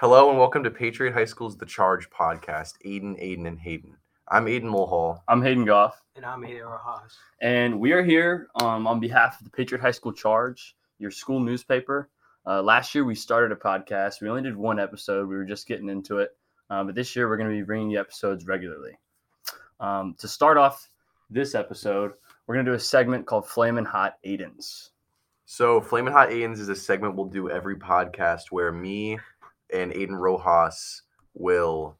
Hello and welcome to Patriot High School's The Charge podcast. Aiden, Aiden, and Hayden. I'm Aiden Mulhall. I'm Hayden Goff, And I'm Aiden Rojas. and we are here um, on behalf of the Patriot High School Charge, your school newspaper. Uh, last year we started a podcast. We only did one episode. We were just getting into it, um, but this year we're going to be bringing you episodes regularly. Um, to start off this episode, we're going to do a segment called Flamin' Hot Aidens. So, Flamin' Hot Aidens is a segment we'll do every podcast where me and Aiden Rojas will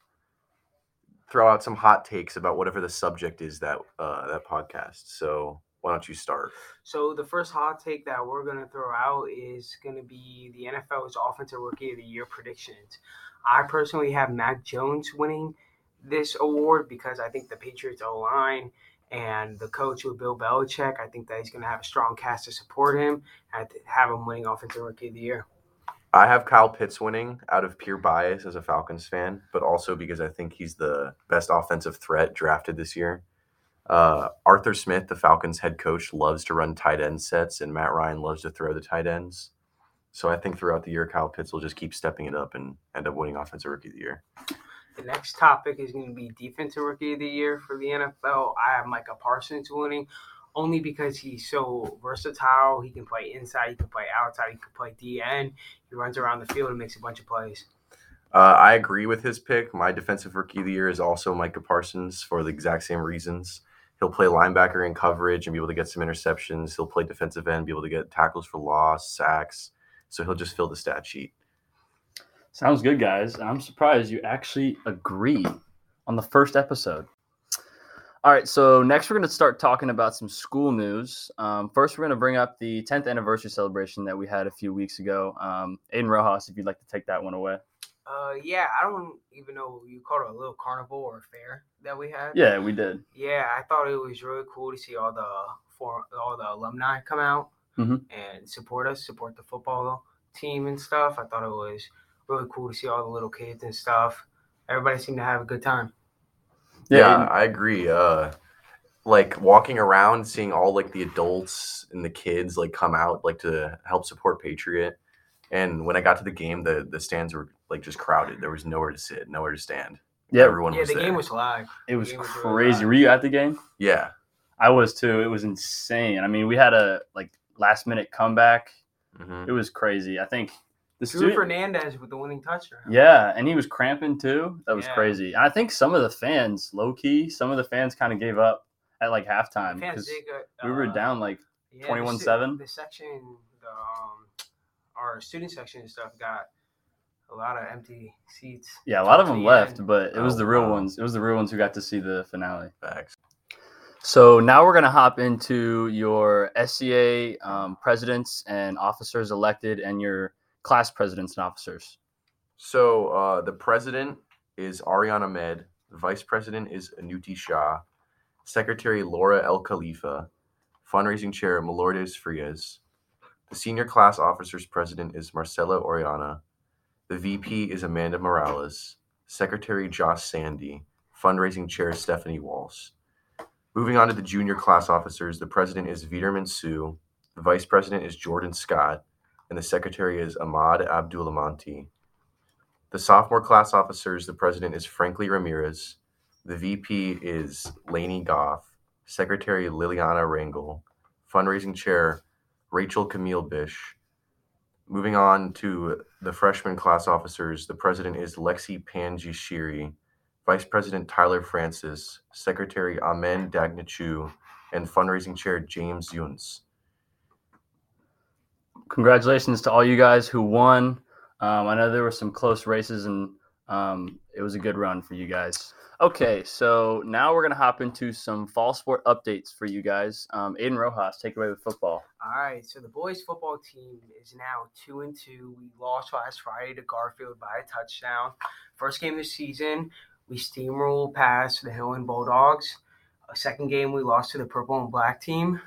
throw out some hot takes about whatever the subject is that uh, that podcast. So, why don't you start? So the first hot take that we're gonna throw out is gonna be the NFL's Offensive Rookie of the Year predictions. I personally have Mac Jones winning this award because I think the Patriots O line and the coach with Bill Belichick, I think that he's gonna have a strong cast to support him and have him winning Offensive Rookie of the Year. I have Kyle Pitts winning out of pure bias as a Falcons fan, but also because I think he's the best offensive threat drafted this year. Uh, Arthur Smith, the Falcons head coach, loves to run tight end sets, and Matt Ryan loves to throw the tight ends. So I think throughout the year, Kyle Pitts will just keep stepping it up and end up winning Offensive Rookie of the Year. The next topic is going to be Defensive Rookie of the Year for the NFL. I have Micah Parsons winning only because he's so versatile. He can play inside, he can play outside, he can play DN. He runs around the field and makes a bunch of plays. Uh, I agree with his pick. My Defensive Rookie of the Year is also Micah Parsons for the exact same reasons. He'll play linebacker in coverage and be able to get some interceptions. He'll play defensive end, be able to get tackles for loss, sacks. So he'll just fill the stat sheet. Sounds good, guys. I'm surprised you actually agree on the first episode. All right, so next we're going to start talking about some school news. Um, first, we're going to bring up the 10th anniversary celebration that we had a few weeks ago. Um, Aiden Rojas, if you'd like to take that one away. Uh, yeah, I don't even know you called it a little carnival or fair that we had. Yeah, we did. Yeah, I thought it was really cool to see all the for all the alumni come out Mhm. and support us, support the football team and stuff. I thought it was really cool to see all the little kids and stuff. Everybody seemed to have a good time. Yeah, Aiden- I agree. Uh, like walking around, seeing all like the adults and the kids like come out like to help support Patriot. And when I got to the game, the the stands were like just crowded. There was nowhere to sit, nowhere to stand. yeah, Everyone was like, yeah, was the there. game was live. it was was crazy. live. Were you at the game? yeah, I was too. It was insane. I mean, we had a like last minute comeback. hmm It was crazy. I think the Drew student, Fernandez with the winning touchdown. Yeah, and he was cramping too. That was Yeah. crazy. And I think some of the fans, low key, some of the fans kind of gave up at like halftime because did go- we were uh, down like 21-7? The section, the um, our student section and stuff got a lot of empty seats. yeah, a lot of them the left, end. but it was Oh, the real wow. ones. It was the real ones who got to see the finale. facts. So now we're gonna hop into your SCA um, presidents and officers elected, and your class presidents and officers. So uh, the president is Ariana Ahmed. The vice president is Anuti Shah. Secretary Laura El Khalifa. Fundraising chair Melordes Frias. The senior class officers president is Marcela Oriana. The VP is Amanda Morales. Secretary Josh Sandy. Fundraising chair Stephanie Walsh. Moving on to the junior class officers, the president is Viderman Sue. The vice president is Jordan Scott. And the secretary is Ahmad Abdulamanti. The sophomore class officers, the president is Frankly Ramirez. The VP is Laney Goff. Secretary Liliana Rangel. Fundraising chair Rachel Camille Bish. Moving on to the freshman class officers, the president is Lexi Panjishiri. Vice President Tyler Francis. Secretary Amen Dagnachu. And fundraising chair James Yuns. Congratulations to all you guys who won. Um, I know there were some close races, and um, it was a good run for you guys. Okay, so now we're gonna hop into some fall sport updates for you guys. Um, Aiden Rojas, take away with football. All right, so the boys football team is now two and two. We lost last Friday to Garfield by a touchdown. First game of the season, we steamrolled past the Hylton Bulldogs. A second game, we lost to the purple and black team.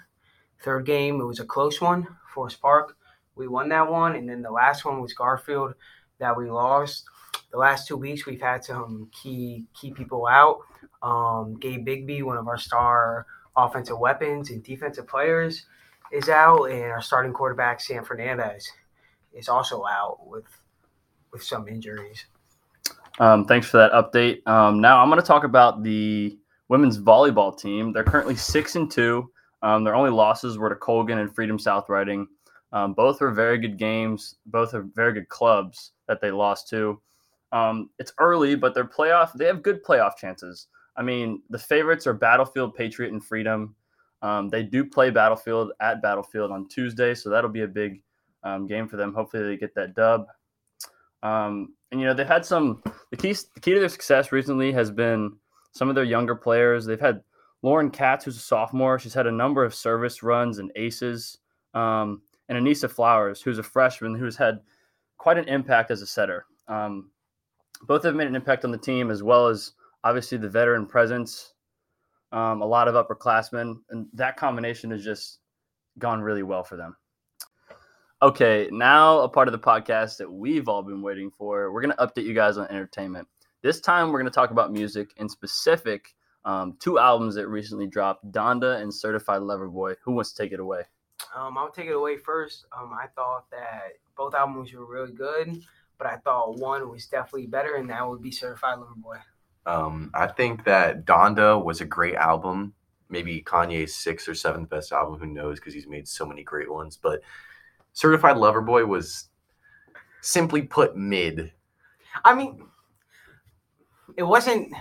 Third game, it was a close one, Forest Park. We won that one, and then the last one was Garfield that we lost. The last two weeks, we've had some key key people out. Um, Gabe Bigby, one of our star offensive weapons and defensive players, is out, and our starting quarterback Sam Fernandez is also out with with some injuries. Um, thanks for that update. Um, now I'm going to talk about the women's volleyball team. They're currently six and two. Um, their only losses were to Colgan and Freedom South Riding. Um, both are very good games. Both are very good clubs that they lost to. Um, it's early, but they're playoff. They have good playoff chances. I mean, the favorites are Battlefield, Patriot, and Freedom. Um, they do play Battlefield at Battlefield on Tuesday, so that'll be a big um, game for them. Hopefully, they get that dub. Um, and you know, they've had some. The key, the key to their success recently has been some of their younger players. They've had Lauren Katz, who's a sophomore. She's had a number of service runs and aces. Um, and Anissa Flowers, who's a freshman, who's had quite an impact as a setter. Um, both have made an impact on the team, as well as obviously the veteran presence, um, a lot of upperclassmen, and that combination has just gone really well for them. Okay, now a part of the podcast that we've all been waiting for. We're going to update you guys on entertainment. This time, we're going to talk about music, in specific, um, two albums that recently dropped Donda and Certified Lover Boy. Who wants to take it away? Um, I'll take it away first. Um, I thought that both albums were really good, but I thought one was definitely better, and that would be Certified Lover Boy. Um, I think that Donda was a great album. Maybe Kanye's sixth or seventh best album. Who knows? Because he's made so many great ones. But Certified Lover Boy was simply put mid. I mean, it wasn't.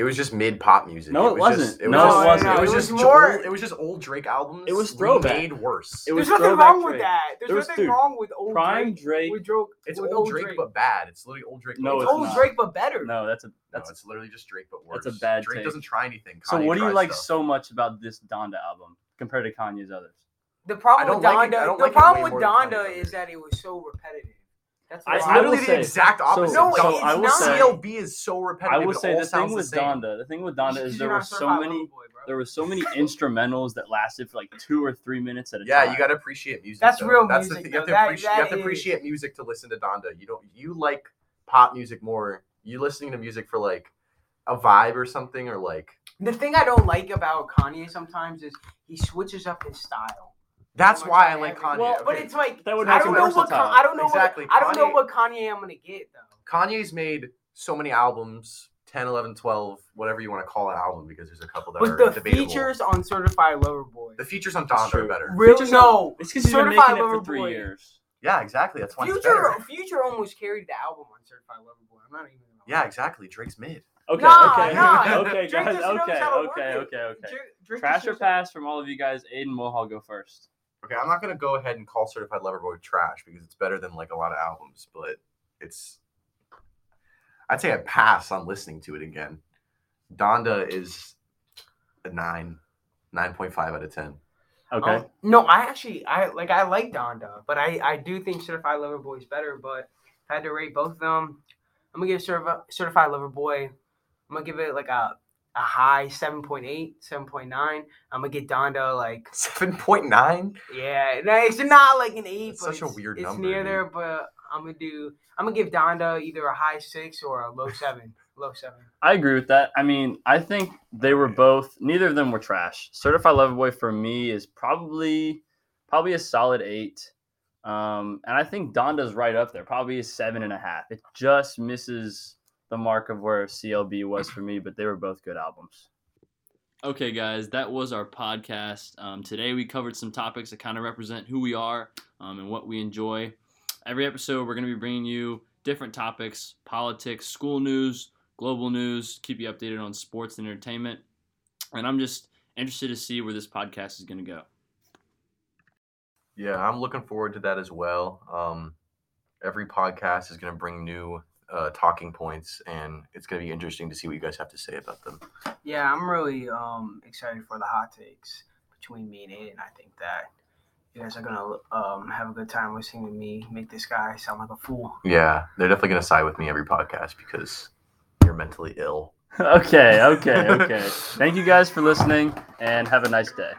It was just mid pop music. No, it was wasn't. Just, it No, was it wasn't. It was It just more- Old, it was just old Drake albums. It was throwback. Made worse. It was There's nothing throwback wrong with that. There's There was- nothing dude, wrong with old Prime Drake. Drake. With Drake it's with old Drake, but bad. It's literally old Drake. No, but it's it's old not. Drake, but better. No, that's a No, that's it's literally just Drake, but worse. That's a bad Drake take. doesn't try anything. So what do you like stuff. so much about this Donda album compared to Kanye's others? The problem with don't like it- I Donda, the problem with Donda is that it was so repetitive. That's I- I will the say- exact opposite. No, Don- it's I will not. say- CLB is so repetitive. I will say the thing with the. Donda, the thing with Donda is there were so many Boy, there were so many instrumentals that lasted for like two or three minutes at a Yeah, time. Yeah, you got to appreciate music. That's though. real That's music, the thing. You have to, That- you have to appreciate music to listen to Donda. You don't. You like pop music more. You listening to music for like a vibe or something, or like The thing I don't like about Kanye sometimes is he switches up his style. That's why I like Kanye. Well, But it's like That would I don't know what versatile. Con- I don't know Exactly. what I don't know what Kanye I'm gonna get though. Kanye's made so many albums 10, 11, 12, whatever you want to call an album, because there's a couple that But are the debatable. features on Certified Lover Boy. the features on That's Donda true. are better. Really Features no. It's because he's been Certified making it Lover for three Boy. years. Yeah, exactly. That's why it's Future better. Future almost carried the album on Certified Lover Boy. I'm not even. gonna Yeah, exactly. Drake's mid. Okay, Nah, okay, nah. okay, guys, just knows okay, how to work okay, it. okay, okay. Drake- Drake Trash or pass from all of you guys. Aiden Mohawk go first. Okay, I'm not gonna go ahead and call Certified Lover Boy trash because it's better than like a lot of albums, but it's. I'd say I pass on listening to it again. Donda is a nine, nine point five out of ten. Okay. Um, no, I actually I like I like Donda, but I I do think Certified Lover Boy is better. But if I had to rate both of them, I'm gonna give Certified Certified Lover Boy. I'm gonna give it like a a high 7.8, 7.9. I'm gonna get Donda like Seven point nine. yeah, no, it's not like an eight. It's but such a it's- weird It's number, near dude. there, but I'm gonna do. I'm gonna give Donda either a high six or a low seven. Low seven. I agree with that. I mean, I think they were both. Neither of them were trash. Certified Lover Boy for me is probably probably a solid eight, um, and I think Donda's right up there, probably a seven and a half. It just misses the mark of where CLB was for me, but they were both good albums. Okay, guys, that was our podcast. Um, today we covered some topics that kind of represent who we are um, and what we enjoy. Every episode, we're going to be bringing you different topics politics, school news, global news, keep you updated on sports and entertainment. And I'm just interested to see where this podcast is going to go. Yeah, I'm looking forward to that as well. Um, every podcast is gonna bring new uh, talking points, and it's gonna be interesting to see what you guys have to say about them. Yeah, I'm really um excited for the hot takes between me and Aiden. I think that you guys are gonna um have a good time listening to me make this guy sound like a fool. Yeah, they're definitely gonna side with me every podcast because you're mentally ill. okay, okay, okay. Thank you guys for listening and have a nice day.